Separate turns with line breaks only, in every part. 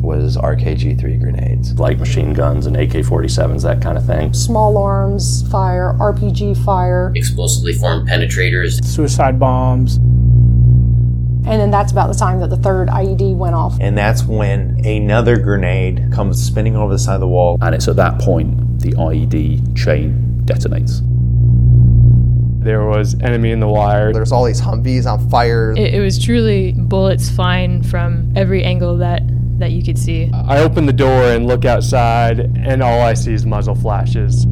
was RKG 3 grenades.
light machine guns and AK 47s, that kind of thing.
small arms fire, RPG fire,
explosively formed penetrators.
suicide bombs.
and then that's about the time that the third IED went off.
And that's when another grenade comes spinning over the side of the wall.
And it's at that point the IED chain detonates.
There was enemy in the wire.
There's all these Humvees on fire.
It, it was truly bullets flying from every angle that, that you could see.
I open the door and look outside, and all I see is muzzle flashes.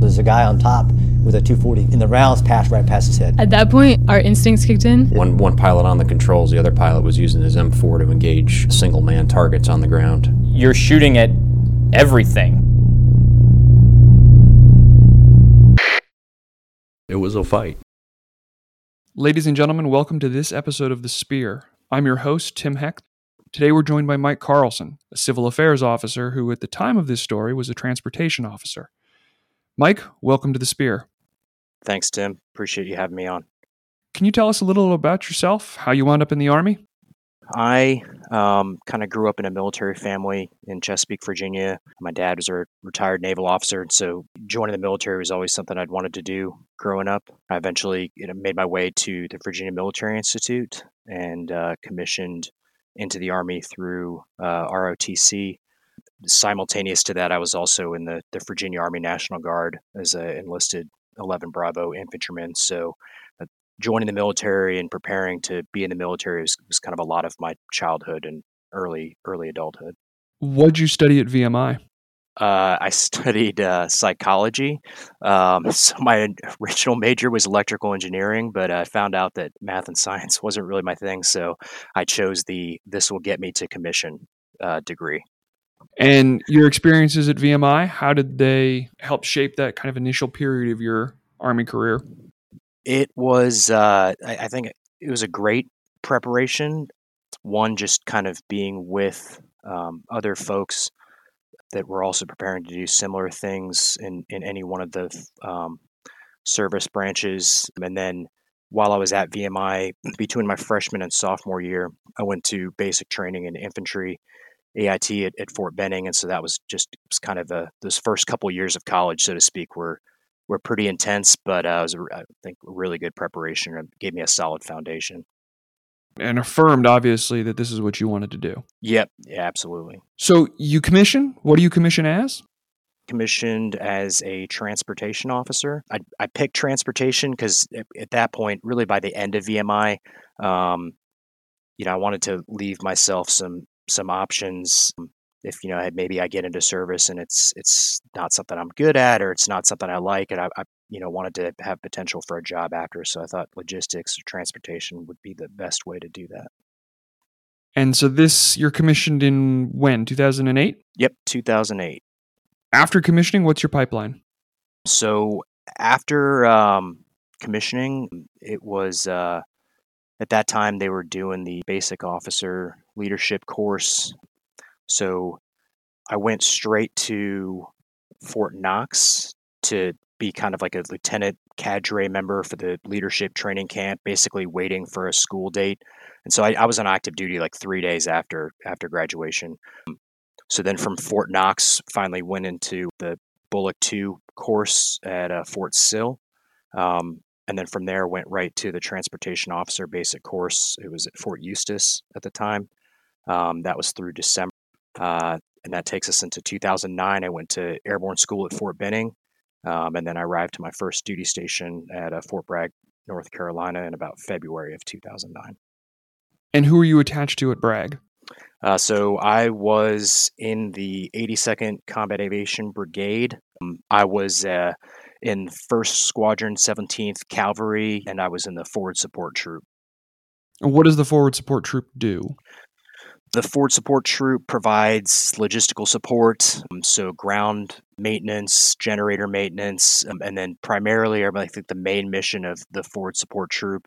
There's a guy on top with a 240, and the rounds passed right past his head.
At that point, our instincts kicked in.
One, one pilot on the controls, the other pilot was using his M4 to engage single man targets on the ground.
You're shooting at everything.
It was a fight.
Ladies and gentlemen, welcome to this episode of The Spear. I'm your host, Tim Heck. Today we're joined by Mike Karlson, a civil affairs officer who, at the time of this story, was a transportation officer. Mike, welcome to The Spear.
Thanks, Tim. Appreciate you having me on.
Can you tell us a little about yourself, how you wound up in the Army?
I um, kind of grew up in a military family in Chesapeake, Virginia. My dad was a retired naval officer, and so joining the military was always something I'd wanted to do growing up. I eventually you know, made my way to the Virginia Military Institute and uh, commissioned into the Army through uh, ROTC. Simultaneous to that, I was also in the, the Virginia Army National Guard as an enlisted 11 Bravo infantryman. So uh, joining the military and preparing to be in the military was, was kind of a lot of my childhood and early early adulthood.
What'd you study at VMI?
Uh, I studied uh, psychology. Um, so my original major was electrical engineering, but I found out that math and science wasn't really my thing. So I chose the "this will get me to commission" uh, degree.
And your experiences at VMI, how did they help shape that kind of initial period of your Army career?
It was, uh, I, I think, it was a great preparation. One, just kind of being with um, other folks that were also preparing to do similar things in, in any one of the um, service branches. And then while I was at VMI, between my freshman and sophomore year, I went to basic training in infantry, AIT at, at Fort Benning. And so that was just was kind of a, those first couple years of college, so to speak, were were pretty intense, but uh, was, I think, really good preparation and gave me a solid foundation.
And affirmed, obviously, that this is what you wanted to do.
Yep, yeah, absolutely.
So you commission. What do you commission as?
Commissioned as a transportation officer. I, I picked transportation because at, at that point, really by the end of VMI, um, you know, I wanted to leave myself some some options. If you know, maybe I get into service and it's it's not something I'm good at, or it's not something I like, and I, I you know wanted to have potential for a job after. So I thought logistics or transportation would be the best way to do that.
And so this you're commissioned in when 2008.
Yep, 2008.
After commissioning, what's your pipeline?
So after um, commissioning, it was uh, at that time they were doing the basic officer leadership course. So I went straight to Fort Knox to be kind of like a lieutenant cadre member for the leadership training camp, basically waiting for a school date. And so I, I was on active duty like three days after after graduation. So then from Fort Knox, finally went into the BOLC 2 course at uh, Fort Sill. Um, and then from there went right to the transportation officer basic course. It was at Fort Eustis at the time. Um, that was through December. Uh, and that takes us into 2009. I went to airborne school at Fort Benning. Um, and then I arrived to my first duty station at uh, Fort Bragg, North Carolina in about February of 2009.
And who were you attached to at Bragg?
Uh, so I was in the 82nd Combat Aviation Brigade. Um, I was uh, in 1st Squadron, 17th Cavalry, and I was in the Forward Support Troop.
What does the Forward Support Troop do?
The Forward Support Troop provides logistical support, um, so ground maintenance, generator maintenance, um, and then primarily, I think the main mission of the Forward Support Troop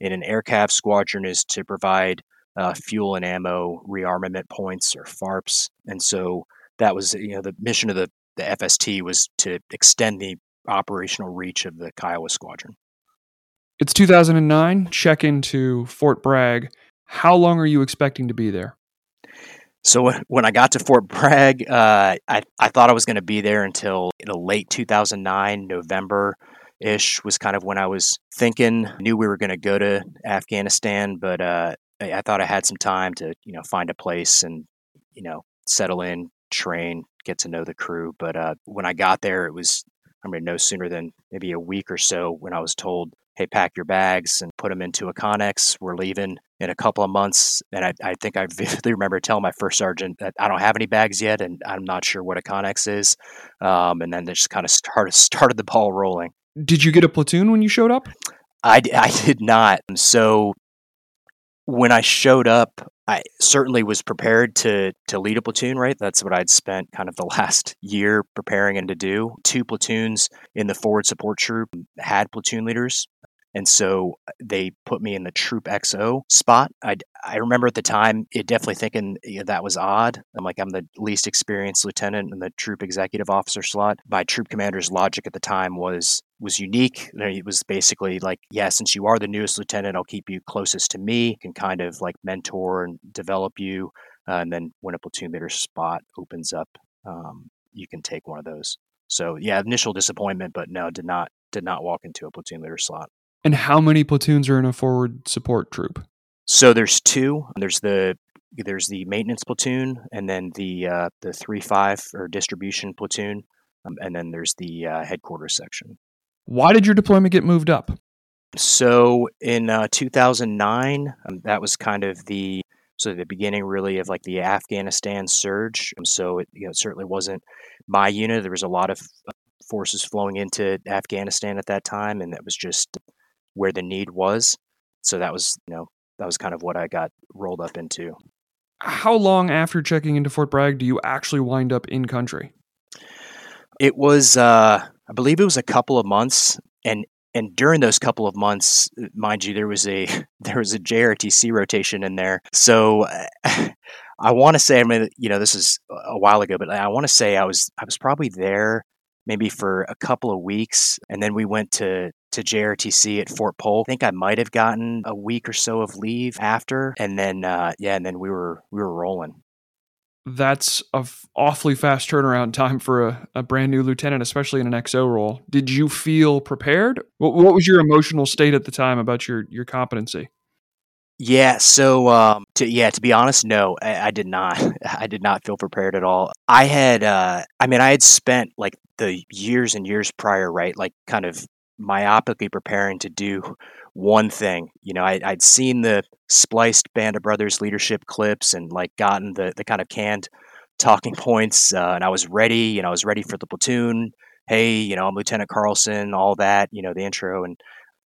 in an aircraft squadron is to provide uh, fuel and ammo rearmament points or FARPs. And so that was, you know, the mission of the, the FST was to extend the operational reach of the Kiowa squadron.
It's 2009. Check into Fort Bragg. How long are you expecting to be there?
So when I got to Fort Bragg, uh, I I thought I was going to be there until you know, late 2009, November ish was kind of when I was thinking. Knew we were going to go to Afghanistan, but uh, I, I thought I had some time to you know find a place and you know settle in, train, get to know the crew. But uh, when I got there, it was I mean no sooner than maybe a week or so when I was told hey, pack your bags and put them into a Connex. We're leaving in a couple of months. And I, I think I vividly remember telling my first sergeant that I don't have any bags yet and I'm not sure what a Connex is. Um, and then they just kind of started, started the ball rolling.
Did you get a platoon when you showed up?
I, I did not. So when I showed up, I certainly was prepared to to lead a platoon, right? That's what I'd spent kind of the last year preparing and to do. Two platoons in the forward support troop had platoon leaders. And so uh, they put me in the Troop XO spot. I, I remember at the time it definitely thinking that was odd. I'm like, I'm the least experienced lieutenant in the Troop Executive Officer slot. My troop commander's logic at the time was was unique. It was basically like, yeah, since you are the newest lieutenant, I'll keep you closest to me, can kind of like mentor and develop you. Uh, and then when a platoon leader spot opens up, um, you can take one of those. So yeah, initial disappointment, but no, did not did not walk into a platoon leader slot.
And how many platoons are in a forward support troop?
So there's two. There's the there's the maintenance platoon, and then the uh, the three five or distribution platoon, um, and then there's the uh, headquarters section.
Why did your deployment get moved up?
So in uh, 2009, um, that was kind of the so the beginning really of like the Afghanistan surge. Um, so it you know, certainly wasn't my unit. There was a lot of uh, forces flowing into Afghanistan at that time, and that was just where the need was. So that was, you know, that was kind of what I got rolled up into.
How long after checking into Fort Bragg do you actually wind up in country?
It was, uh, I believe it was a couple of months, and and during those couple of months, mind you, there was a there was a JRTC rotation in there. So I want to say, I mean, you know, this is a while ago, but I want to say I was I was probably there maybe for a couple of weeks, and then we went to to JRTC at Fort Polk. I think I might have gotten a week or so of leave after, and then uh, yeah, and then we were we were rolling.
That's a f- awfully fast turnaround time for a, a brand new lieutenant, especially in an XO role. Did you feel prepared? What, what was your emotional state at the time about your your competency?
Yeah, so um, to yeah, to be honest, no, I, I, did not. I did not feel prepared at all. I had, uh, I mean, I had spent like the years and years prior, right, like kind of myopically preparing to do one thing. You know, I, would seen the spliced Band of Brothers leadership clips and like gotten the the kind of canned talking points, uh, and I was ready. You know, I was ready for the platoon. Hey, you know, I'm Lieutenant Karlson, all that. You know, the intro, and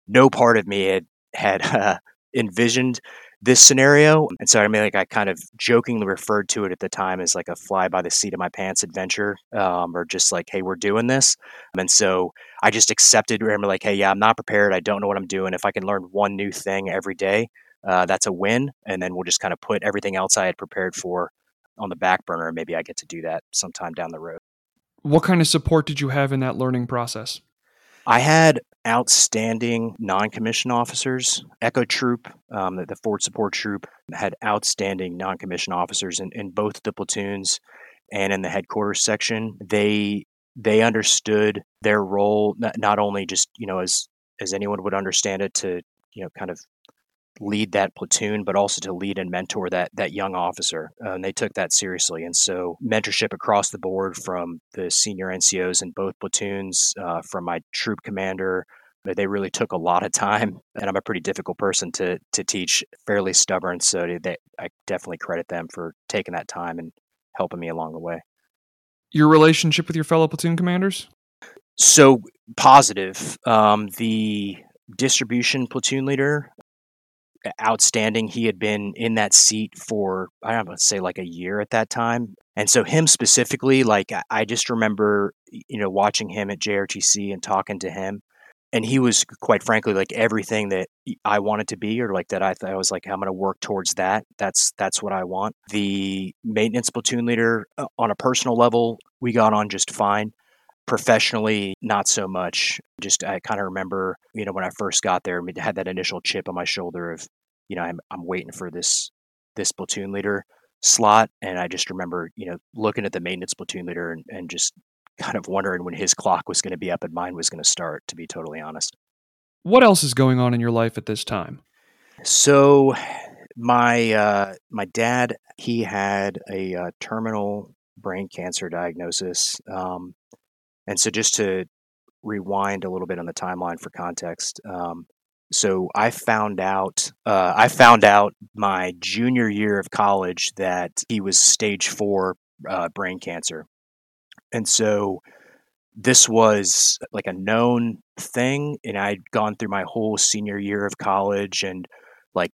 no part of me had had uh, envisioned this scenario. And so I mean, like I kind of jokingly referred to it at the time as like a fly by the seat of my pants adventure, um, or just like, hey, we're doing this. And so I just accepted. Remember, like, hey, yeah, I'm not prepared. I don't know what I'm doing. If I can learn one new thing every day, uh, that's a win. And then we'll just kind of put everything else I had prepared for on the back burner. Maybe I get to do that sometime down the road.
What kind of support did you have in that learning process?
I had outstanding non-commissioned officers. Echo Troop, um, the, Forward Support Troop, had outstanding non-commissioned officers in, in both the platoons and in the headquarters section. They they understood their role not, not only just you know as as anyone would understand it to you know kind of lead that platoon, but also to lead and mentor that that young officer. Uh, and they took that seriously. And so mentorship across the board from the senior NCOs in both platoons, uh, from my troop commander. They really took a lot of time, and I'm a pretty difficult person to to teach. Fairly stubborn, so they, I definitely credit them for taking that time and helping me along the way.
Your relationship with your fellow platoon commanders?
So positive. Um, the distribution platoon leader outstanding. He had been in that seat for I don't know, say like a year at that time, and so him specifically, like I just remember, you know, watching him at JRTC and talking to him, and he was quite frankly like everything that I wanted to be, or like that I thought I was like I'm going to work towards that. That's that's what I want. The maintenance platoon leader, uh, on a personal level, we got on just fine professionally not so much. Just i kind of remember you know when i first got there I had that initial chip on my shoulder of you know i'm, I'm waiting for this this platoon leader slot and i just remember you know looking at the maintenance platoon leader and, and just kind of wondering when his clock was going to be up and mine was going to start to be totally honest.
What else is going on in your life at this time?
So my uh, my dad he had a uh, terminal brain cancer diagnosis um, and so, just to rewind a little bit on the timeline for context, um, so I found out uh, I found out my junior year of college that he was stage four uh, brain cancer, and so this was like a known thing, and I'd gone through my whole senior year of college and like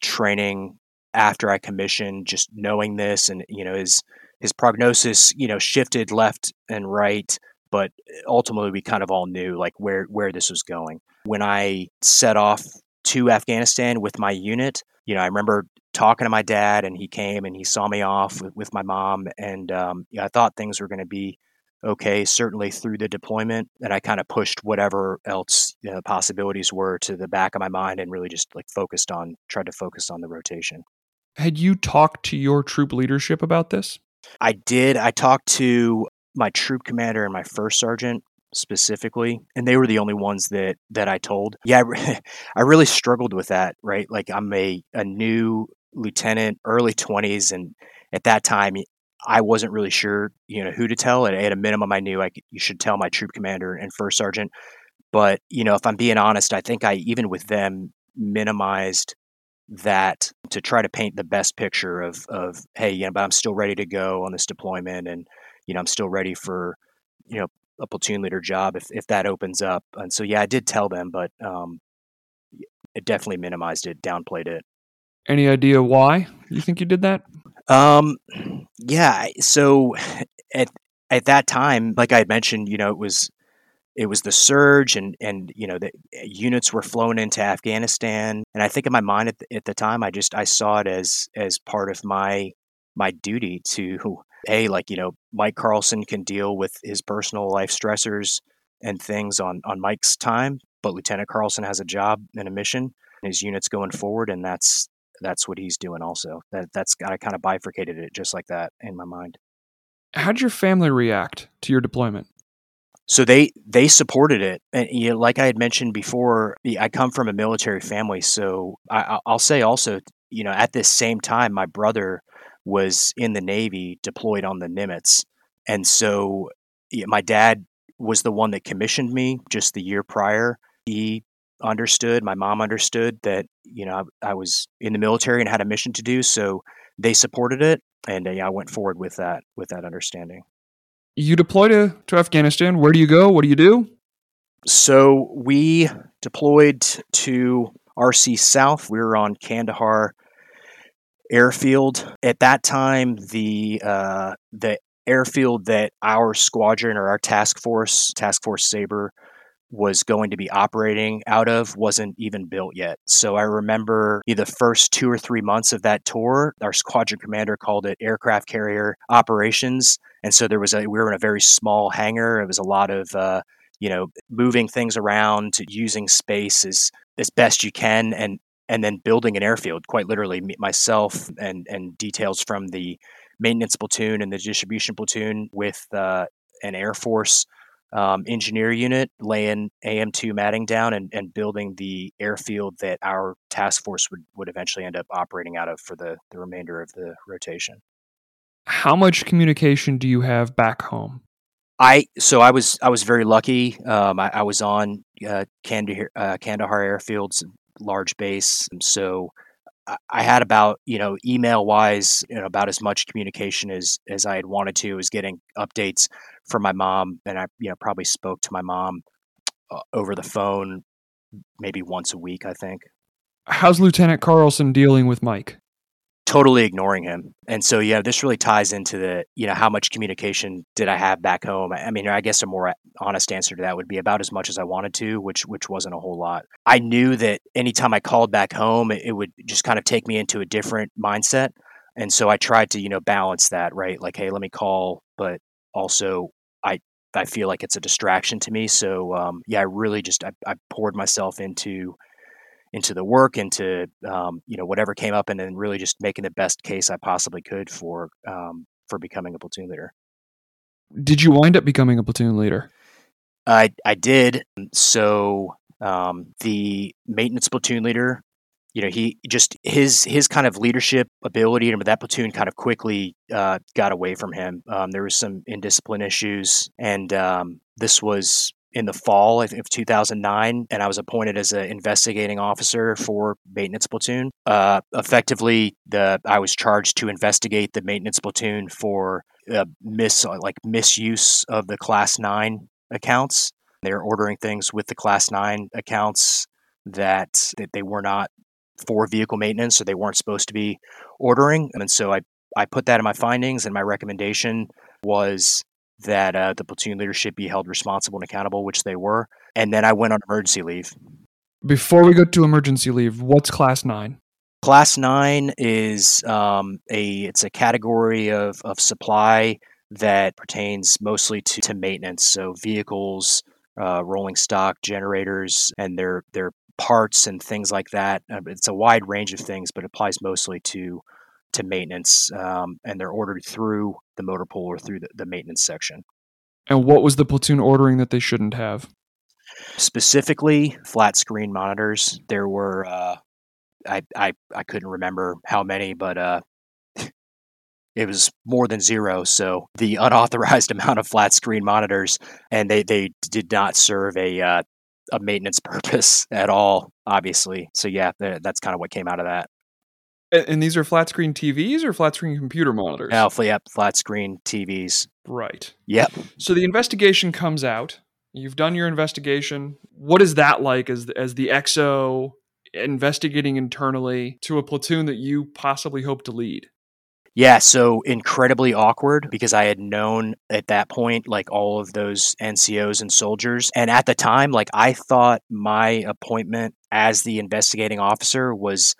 training after I commissioned, just knowing this, and you know his his prognosis, you know, shifted left and right but ultimately we kind of all knew like where where this was going. When I set off to Afghanistan with my unit, you know, I remember talking to my dad, and he came and he saw me off with, with my mom, and um, yeah, I thought things were going to be okay, certainly through the deployment, and I kind of pushed whatever else you know, possibilities were to the back of my mind, and really just like focused on tried to focus on the rotation.
Had you talked to your troop leadership about this?
I did. I talked to my troop commander and my first sergeant specifically and they were the only ones that that I told. Yeah, I, really struggled with that, right? Like I'm a a new lieutenant, early 20s and at that time I wasn't really sure, you know, who to tell. At, at a minimum I knew I could, you should tell my troop commander and first sergeant. But, you know, if I'm being honest, I think I even with them minimized that to try to paint the best picture of of hey, you know, but I'm still ready to go on this deployment and you know, I'm still ready for, you know, a platoon leader job if, if that opens up. And so, yeah, I did tell them, but um, it definitely minimized it, downplayed it.
Any idea why you think you did that?
Um, yeah. So at at that time, like I had mentioned, you know, it was it was the surge, and and you know the eh, units were flown into Afghanistan, and I think in my mind at the, at the time, I just I saw it as as part of my my duty to a like you know Mike Karlson can deal with his personal life stressors and things on on Mike's time, but Lieutenant Karlson has a job and a mission, and his unit's going forward, and that's that's what he's doing also. That that's I kind of bifurcated it just like that in my mind.
How did your family react to your deployment?
So they they supported it, and you know, like I had mentioned before, I come from a military family, so I, I'll say also, you know, at this same time, my brother was in the Navy deployed on the Nimitz. And so yeah, my dad was the one that commissioned me just the year prior. He understood, my mom understood that, you know, I, I was in the military and had a mission to do. So they supported it. And uh, yeah, I went forward with that, with that understanding.
You deploy to, to Afghanistan. Where do you go? What do you do?
So we deployed to RC South. We were on Kandahar airfield. At that time, the uh, the airfield that our squadron or our task force, Task Force Sabre, was going to be operating out of wasn't even built yet. So I remember the first two or three months of that tour, our squadron commander called it aircraft carrier operations. And so there was a, we were in a very small hangar. It was a lot of, uh, you know, moving things around, using space as, as best you can. And and then building an airfield, quite literally, myself and and details from the maintenance platoon and the distribution platoon with uh, an Air Force um, engineer unit laying AM2 matting down and, and building the airfield that our task force would, would eventually end up operating out of for the, the remainder of the rotation.
How much communication do you have back home?
I so I was I was very lucky. Um, I, I, was on uh, Kandahar, uh, Kandahar airfields large base. And so I had about, you know, email wise, you know, about as much communication as, as I had wanted to. was getting updates from my mom. And I, you know, probably spoke to my mom uh, over the phone maybe once a week, I think.
How's Lieutenant Karlson dealing with Mike?
Totally ignoring him. And so, yeah, this really ties into the, you know, how much communication did I have back home? I mean, I guess a more honest answer to that would be about as much as I wanted to, which which wasn't a whole lot. I knew that anytime I called back home, it, would just kind of take me into a different mindset. And so I tried to, you know, balance that, right? Like, hey, let me call, but also I I feel like it's a distraction to me. So um, yeah, I really just I, I poured myself into into the work, into um, you know whatever came up, and then really just making the best case I possibly could for um, for becoming a platoon leader.
Did you wind up becoming a platoon leader?
I I did. So um, the maintenance platoon leader, you know, he just his his kind of leadership ability and that platoon kind of quickly uh, got away from him. Um, there was some indiscipline issues, and um, this was in the fall of 2009, and I was appointed as an investigating officer for maintenance platoon. Uh, effectively, the I was charged to investigate the maintenance platoon for uh, mis like misuse of the Class Nine accounts. They're ordering things with the Class Nine accounts that, that they were not for vehicle maintenance, so they weren't supposed to be ordering. And so I I put that in my findings, and my recommendation was that uh, the platoon leadership be held responsible and accountable, which they were. And then I went on emergency leave.
Before we go to emergency leave, what's Class Nine?
Class Nine is um, a it's a category of of supply that pertains mostly to, to maintenance, so vehicles, uh, rolling stock, generators, and their their parts and things like that. Uh, it's a wide range of things, but applies mostly to to maintenance, um, and they're ordered through the motor pool or through the, the maintenance section.
And what was the platoon ordering that they shouldn't have?
Specifically, flat screen monitors. There were uh, I, I I couldn't remember how many, but uh, it was more than zero. So the unauthorized amount of flat screen monitors, and they they did not serve a uh, a maintenance purpose at all. Obviously, so yeah, that's kind of what came out of that.
And these are flat screen TVs or flat screen computer monitors?
No, yep, flat screen TVs.
Right.
Yep.
So the investigation comes out. You've done your investigation. What is that like as as the XO investigating internally to a platoon that you possibly hope to lead?
Yeah, so incredibly awkward because I had known at that point like all of those NCOs and soldiers. And at the time, like I thought my appointment as the investigating officer was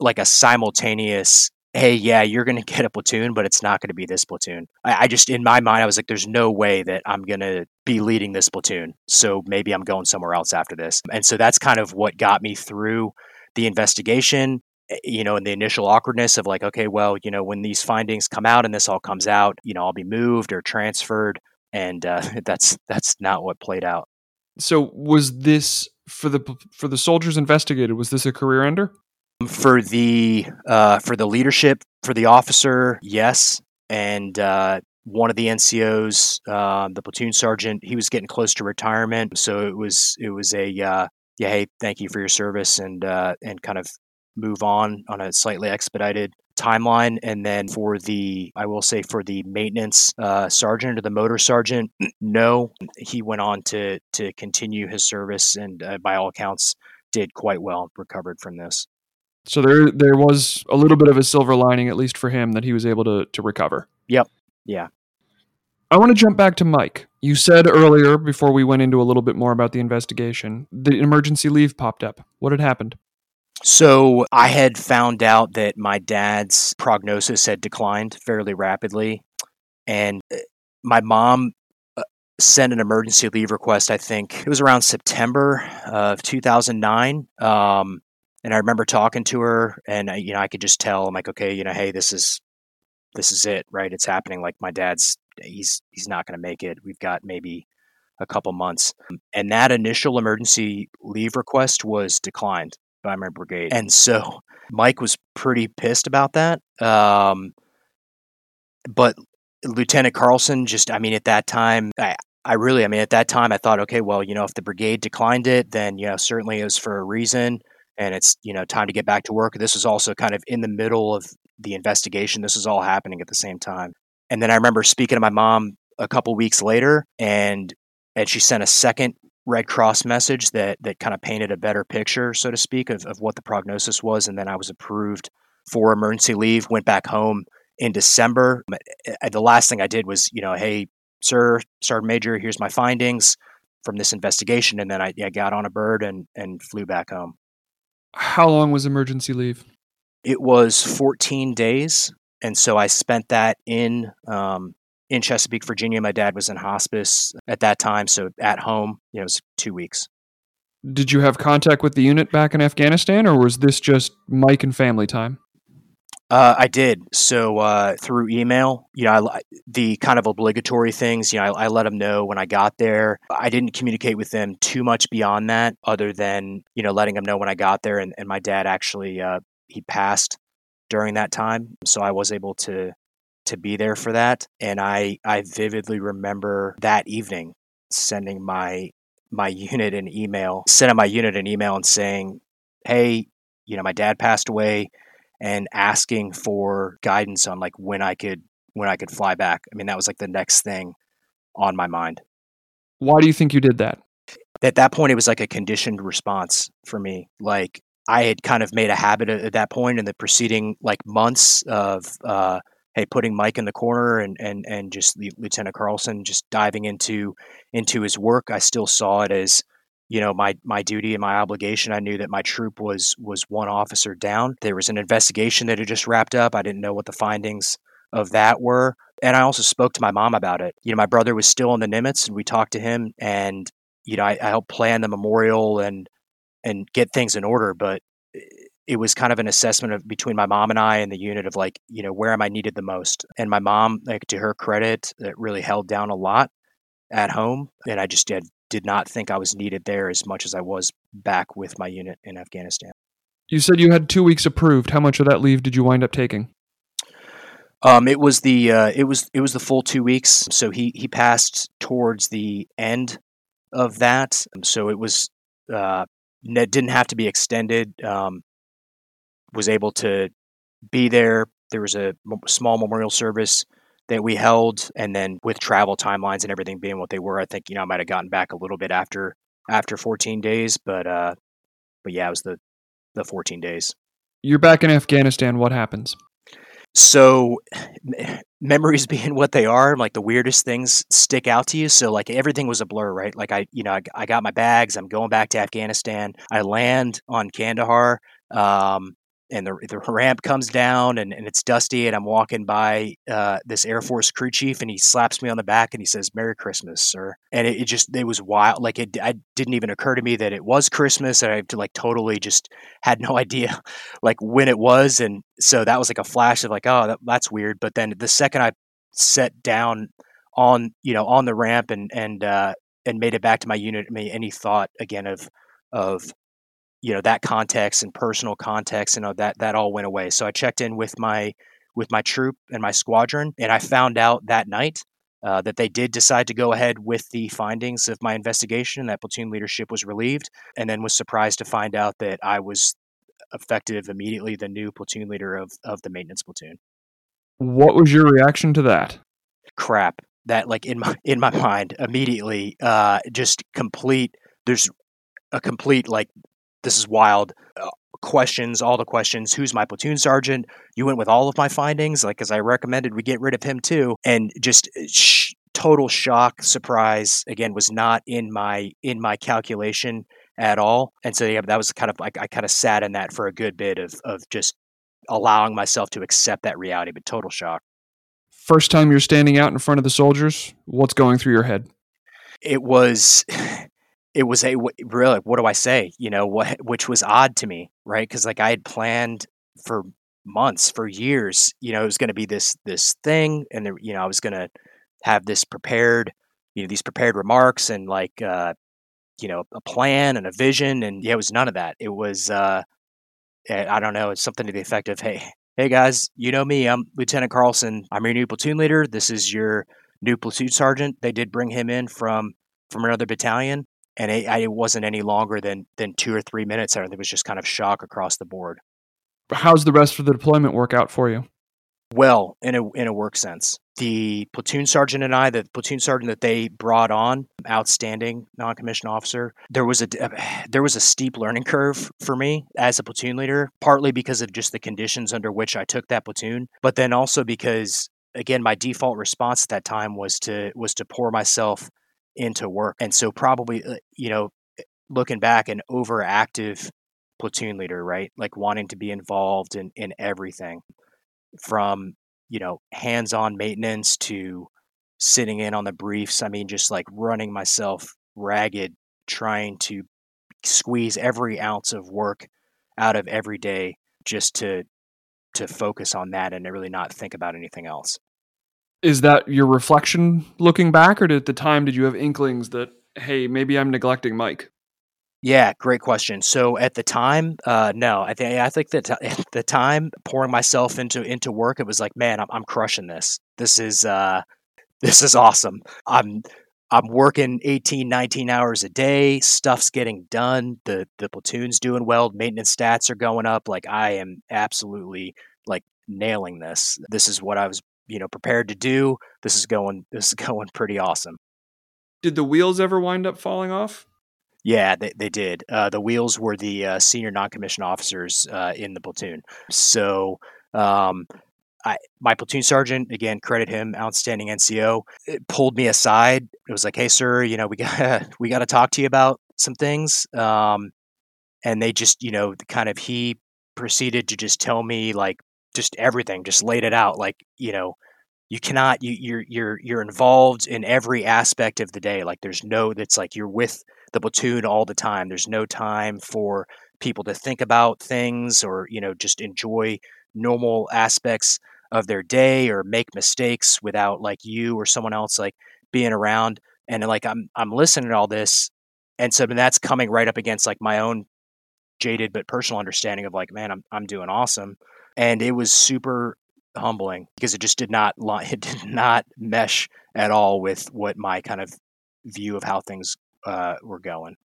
like a simultaneous hey yeah you're going to get a platoon but it's not going to be this platoon I, I, just in my mind i was like there's no way that i'm going to be leading this platoon so maybe i'm going somewhere else after this and so that's kind of what got me through the investigation eh, you know, in the initial awkwardness of like, okay, well, you know, when these findings come out and this all comes out, you know, I'll be moved or transferred, and uh, that's that's not what played out.
So, was this for the for the soldiers investigated? Was this a career ender?
For the uh, for the leadership, for the officer, yes, and uh, one of the NCOs, uh, the platoon sergeant, he was getting close to retirement, so it was it was a uh, yeah, hey, thank you for your service, and uh, and kind of move on on a slightly expedited timeline. And then for the, I will say for the maintenance uh, sergeant or the motor sergeant, no, he went on to to continue his service, and uh, by all accounts, did quite well, recovered from this.
So there there was a little bit of a silver lining, at least for him, that he was able to to recover.
Yep. Yeah.
I want to jump back to Mike. You said earlier, before we went into a little bit more about the investigation, the emergency leave popped up. What had happened?
So I had found out that my dad's prognosis had declined fairly rapidly, and uh, my mom uh, sent an emergency leave request. I think it was around September of 2009. Um, and I remember talking to her, and you know, I could just tell, I'm like, okay, you know, hey, this is this is it, right? It's happening. Like my dad's, he's he's not going to make it. We've got maybe a couple months, and that initial emergency leave request was declined by my brigade, and so Mike was pretty pissed about that. Um, but Lieutenant Karlson, just, I mean, at that time, I, I really, I mean, at that time, I thought, okay, well, you know, if the brigade declined it, then you know, certainly it was for a reason and it's you know time to get back to work this was also kind of in the middle of the investigation this was all happening at the same time and then i remember speaking to my mom a couple weeks later and and she sent a second Red Cross message that that kind of painted a better picture, so to speak, of, of what the prognosis was. And then I was approved for emergency leave, went back home in December. Eh, eh, the last thing I did was, you know, hey, sir, Sergeant Major, here's my findings from this investigation. And then I, I got on a bird and, and flew back home.
How long was emergency leave?
It was 14 days. And so I spent that in um, in Chesapeake, Virginia. My dad was in hospice at that time, so at home, you know, it was two weeks.
Did you have contact with the unit back in Afghanistan, or was this just Mike and family time?
Uh, I did. So uh, through email, you know, I, the kind of obligatory things, you know, I, I, let them know when I got there. I didn't communicate with them too much beyond that, other than you know letting them know when I got there. And, and my dad actually uh, he passed during that time, so I was able to to be there for that. And I I vividly remember that evening sending my my unit an email, sending my unit an email and saying, "Hey, you know, my dad passed away," and asking for guidance on like when I could when I could fly back. I mean, that was like the next thing on my mind.
Why do you think you did that?
At that point, it was like a conditioned response for me. Like I had kind of made a habit at that point in the preceding like months of uh, hey, putting Mike in the corner and and and just Lieutenant Karlson just diving into into his work. I still saw it as you know my my duty and my obligation. I knew that my troop was was one officer down. There was an investigation that had just wrapped up. I didn't know what the findings of that were. And I also spoke to my mom about it. You know, my brother was still in the Nimitz and we talked to him and you know, I, I helped plan the memorial and and get things in order, but it was kind of an assessment of between my mom and I and the unit of like, you know, where am I needed the most? And my mom, like to her credit, that really held down a lot at home. And I just did did not think I was needed there as much as I was back with my unit in Afghanistan.
You said you had two weeks approved. How much of that leave did you wind up taking?
Um, it was the uh, it was it was the full two weeks. So he he passed towards the end of that. So it was uh, didn't have to be extended. Um, was able to be there. There was a small memorial service that we held, and then with travel timelines and everything being what they were, I think you know I might have gotten back a little bit after after 14 days, but uh, but yeah, it was the the 14 days.
You're back in Afghanistan. What happens?
So, memories being what they are, like the weirdest things stick out to you. So, like everything was a blur, right? Like I, you know, I, I got my bags. I'm going back to Afghanistan. I land on Kandahar. Um, and the, the ramp comes down and, and it's dusty and i'm walking by uh, this air force crew chief and he slaps me on the back and he says merry christmas sir. And it, it just it was wild like it I didn't even occur to me that it was christmas and i like totally just had no idea like when it was and so that was like a flash of like oh that, that's weird. But then the second i set down on you know on the ramp and and uh and made it back to my unit I mean, any thought again of of you know that context and personal context and you know, that that all went away. So i checked in with my with my troop and my squadron and i found out that night uh, that they did decide to go ahead with the findings of my investigation that platoon leadership was relieved and then was surprised to find out that i was effective immediately the new platoon leader of, of the maintenance platoon.
What was your reaction to that?
Crap. That like in my in my mind immediately uh just complete there's a complete like this is wild. Uh, questions, all the questions. Who's my platoon sergeant? You went with all of my findings, like as I recommended, we get rid of him too, and just uh, sh- total shock, surprise. Again, was not in my in my calculation at all, and so yeah, that was kind of like I kind of sat in that for a good bit of of just allowing myself to accept that reality, but total shock.
First time you're standing out in front of the soldiers, what's going through your head?
It was it was a really what do I say? You know what, which was odd to me, right? Because like I had planned for months, for years. You know, it was going to be this this thing, and there, you know, I was going to have this prepared, you know, these prepared remarks and like uh, you know a plan and a vision, and yeah, it was none of that. It was uh, eh, I don't know, it's something to the effect of, hey, hey guys, you know me, I'm Lieutenant Karlson. I'm your new platoon leader. This is your new platoon sergeant. They did bring him in from from another battalion and it, it, wasn't any longer than than two or three minutes. I think it was just kind of shock across the board.
How's the rest of the deployment work out for you?
well in a in a work sense. The platoon sergeant and I, the platoon sergeant that they brought on, outstanding non-commissioned officer. There was a there was a steep learning curve for me as a platoon leader, partly because of just the conditions under which I took that platoon, but then also because again my default response at that time was to was to pour myself into work. And so probably uh, you know looking back an overactive platoon leader, right? Like wanting to be involved in in everything from you know hands-on maintenance to sitting in on the briefs i mean just like running myself ragged trying to squeeze every ounce of work out of every day just to to focus on that and really not think about anything else
is that your reflection looking back or did, at the time did you have inklings that hey maybe i'm neglecting mike
yeah, great question. So at the time, uh, no, I think I think that at the time, pouring myself into into work, it was like, man, I'm, I'm crushing this. This is uh, this is awesome. I'm I'm working 18, 19 hours a day. Stuff's getting done. The the platoon's doing well. Maintenance stats are going up. Like I am absolutely like nailing this. This is what I was, you know, prepared to do. This is going this is going pretty awesome.
Did the wheels ever wind up falling off?
Yeah, they, they did. Uh, the wheels were the uh, senior non-commissioned officers uh, in the platoon. So um, I, my platoon sergeant, again, credit him, outstanding NCO, pulled me aside. It was like, "Hey, sir, you know, we got we got to talk to you about some things." Um, and they just, you know, kind of he proceeded to just tell me like just everything, just laid it out, like you know, you cannot you you're you're you're involved in every aspect of the day. Like there's no that's like you're with the platoon all the time. There's no time for people to think about things or, you know, just enjoy normal aspects of their day or make mistakes without like you or someone else like being around. And like I'm I'm listening to all this and so mean, that's coming right up against like my own jaded but personal understanding of like, man, I'm I'm doing awesome. And it was super humbling because it just did not it did not mesh at all with what my kind of view of how things uh, were going.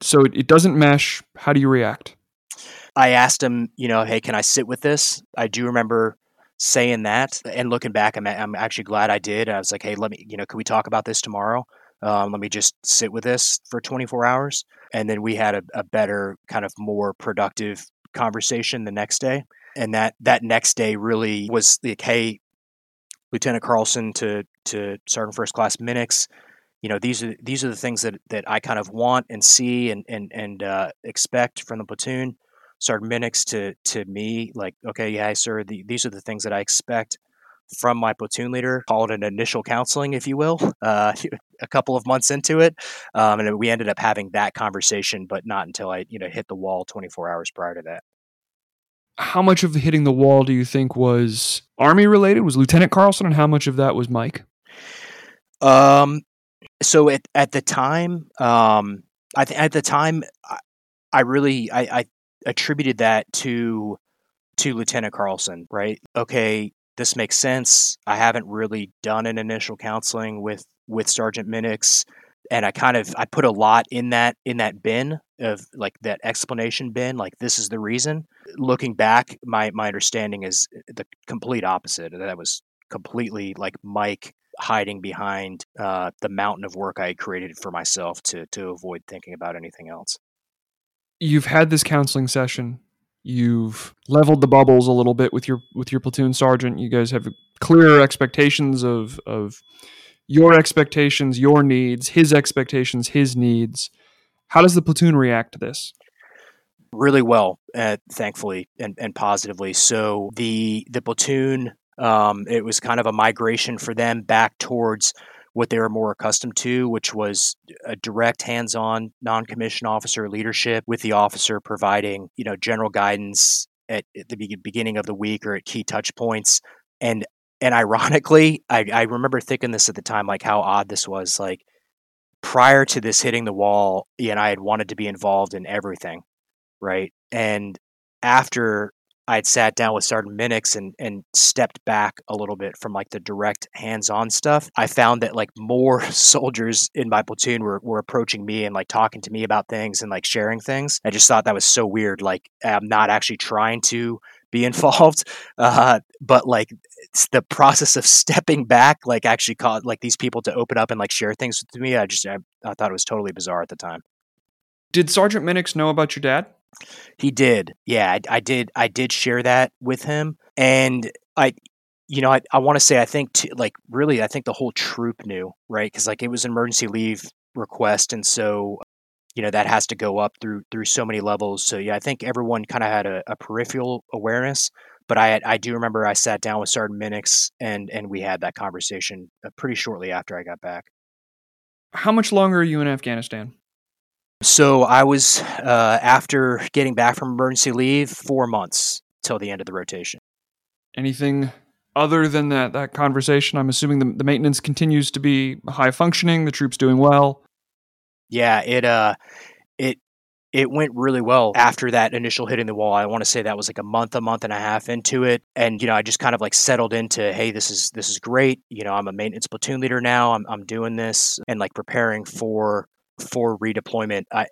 So it doesn't mesh. How do you react?
I asked him, you know, hey, can I sit with this? I do remember saying that, and looking back, I'm I'm actually glad I did. I was like, hey, let me, you know, can we talk about this tomorrow? Um, let me just sit with this for 24 hours, and then we had a, a better, kind of more productive conversation the next day. And that that next day really was like, hey, Lieutenant Karlson to to Sergeant First Class Minix, you know these are these are the things that that I kind of want and see and and and uh, expect from the platoon. Sergeant Minix to to me like okay yeah sir the, these are the things that I expect from my platoon leader. Called an initial counseling, if you will. Uh, a couple of months into it, um, and we ended up having that conversation, but not until I you know hit the wall 24 hours prior to that.
How much of hitting the wall do you think was Army related? Was Lieutenant Karlson, and how much of that was Mike?
Um, so at at the time, um, I th- at the time, I, I really I, I attributed that to to Lieutenant Karlson. Right? Okay, this makes sense. I haven't really done an initial counseling with with Sergeant Minix, and I kind of I put a lot in that in that bin of like that explanation bin. Like this is the reason. Looking back, my my understanding is the complete opposite. That was completely like Mike hiding behind uh, the mountain of work I had created for myself to to avoid thinking about anything else.
You've had this counseling session. You've leveled the bubbles a little bit with your with your platoon sergeant. You guys have clearer expectations of of your expectations, your needs, his expectations, his needs. How does the platoon react to this?
Really well, uh, thankfully, and, and positively. So the the platoon um, it was kind of a migration for them back towards what they were more accustomed to, which was a direct hands-on non-commissioned officer leadership with the officer providing, you know, general guidance at, at the beginning of the week or at key touch points. And and ironically, I, I remember thinking this at the time, like how odd this was. Like prior to this hitting the wall, and I had wanted to be involved in everything, right? And after I had sat down with Sergeant Minix and and stepped back a little bit from like the direct hands-on stuff. I found that like more soldiers in my platoon were, were approaching me and like talking to me about things and like sharing things. I just thought that was so weird. Like I'm not actually trying to be involved. Uh, but like the process of stepping back, like actually caused like these people to open up and like share things with me. I just I, I thought it was totally bizarre at the time.
Did Sergeant Minix know about your dad?
He did. Yeah, I, I did. I did share that with him, and I, you know, I, I want to say I think t- like really I think the whole troop knew right because like it was an emergency leave request, and so you know that has to go up through through so many levels. So yeah, I think everyone kind of had a, a, peripheral awareness, but I I do remember I sat down with Sergeant Minix and and we had that conversation uh, pretty shortly after I got back.
How much longer are you in Afghanistan?
So I was uh, after getting back from emergency leave, four months till the end of the rotation.
Anything other than that that conversation? I'm assuming the, the maintenance continues to be high functioning. The troops doing well.
Yeah, it uh, it it went really well after that initial hitting the wall. I want to say that was like a month, a month and a half into it, and you know I just kind of like settled into, hey, this is this is great. You know, I'm a maintenance platoon leader now. I'm I'm doing this and like preparing for for redeployment. I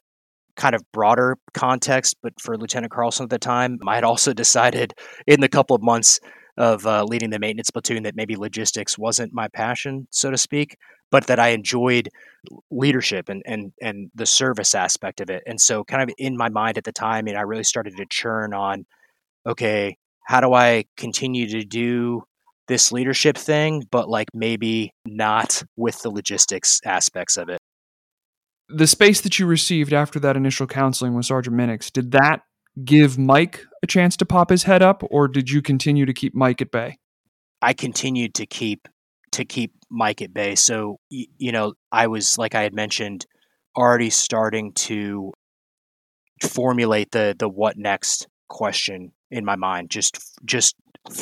kind of broader context, but for Lieutenant Karlson at the time, I had also decided in the couple of months of uh, leading the maintenance platoon that maybe logistics wasn't my passion, so to speak, but that I enjoyed leadership and and and the service aspect of it. And so, kind of in my mind at the time, and I really started to churn on, okay, how do I continue to do this leadership thing, but like maybe not with the logistics aspects of it
the space that you received after that initial counseling with Sergeant Minix, did that give Mike a chance to pop his head up, or did you continue to keep Mike at bay?
I continued to keep to keep Mike at bay. So you know, I was like I had mentioned, already starting to formulate the the what next question in my mind. Just just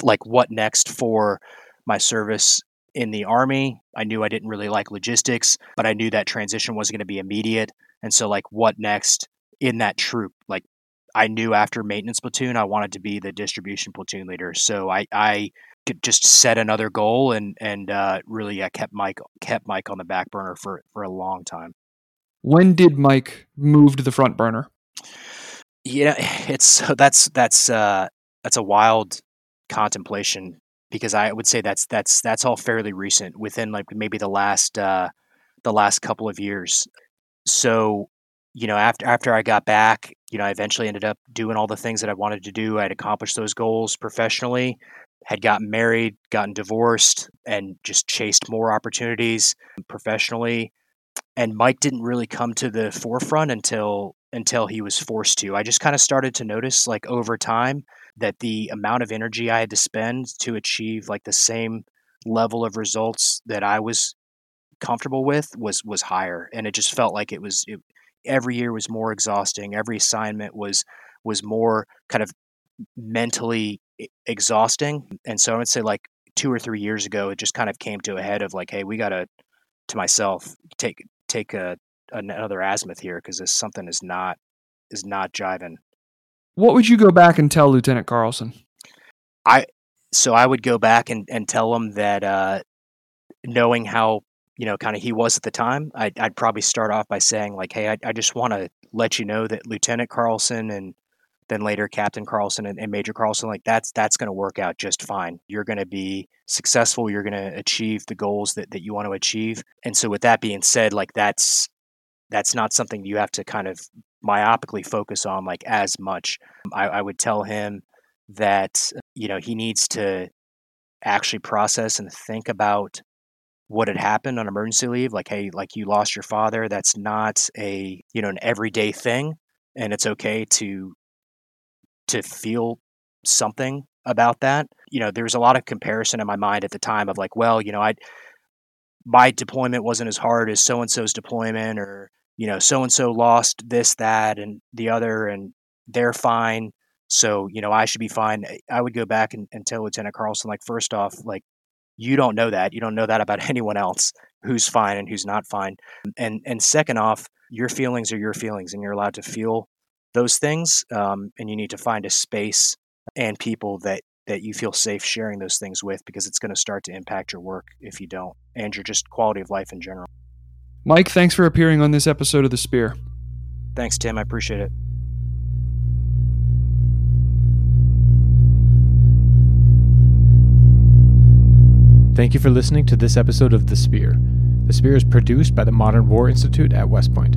like what next for my service in the army. I knew I didn't really like logistics, but I knew that transition wasn't going to be immediate. And so, like, what next in that troop? Like, I knew after maintenance platoon, I wanted to be the distribution platoon leader. So I, I just set another goal and and uh, really kept Mike kept Mike on the back burner for for a long time.
When did Mike move to the front burner?
Yeah, it's that's that's uh, that's a wild contemplation because I would say that's that's that's all fairly recent within like maybe the last uh, the last couple of years. So you know after after I got back, you know I eventually ended up doing all the things that I wanted to do. I had accomplished those goals professionally, had gotten married, gotten divorced, and just chased more opportunities professionally. And Mike didn't really come to the forefront until until he was forced to. I just kind of started to notice like over time that the amount of energy I had to spend to achieve like the same level of results that I was comfortable with was was higher and it just felt like it was it, every year was more exhausting every assignment was was more kind of mentally exhausting and so i would say like two or three years ago it just kind of came to a head of like hey we gotta to myself take take a another azimuth here because this something is not is not jiving
what would you go back and tell Lieutenant Karlson?
I so I would go back and, and tell him that uh, knowing how you know kind of he was at the time, I'd, I'd, probably start off by saying like, "Hey, I, I just want to let you know that Lieutenant Karlson and then later Captain Karlson and, and Major Karlson, like that's that's going to work out just fine. You're going to be successful. You're going to achieve the goals that, that you want to achieve. And so, with that being said, like that's that's not something you have to kind of myopically focus on like as much. I, I would tell him that you know he needs to actually process and think about what had happened on emergency leave like hey like you lost your father that's not a you know an everyday thing and it's okay to to feel something about that you know there was a lot of comparison in my mind at the time of like well you know i my deployment wasn't as hard as so and so's deployment or you know, so and so lost this, that, and the other, and they're fine. So, you know, I should be fine. I would go back and, and tell Lieutenant Karlson, like, first off, like, you don't know that. You don't know that about anyone else who's fine and who's not fine. And and second off, your feelings are your feelings, and you're allowed to feel those things, um, and you need to find a space and people that that you feel safe sharing those things with because it's going to start to impact your work if you don't and your just quality of life in general.
Mike, thanks for appearing on this episode of The Spear.
Thanks, Tim. I appreciate it.
Thank you for listening to this episode of The Spear. The Spear is produced by the Modern War Institute at West Point.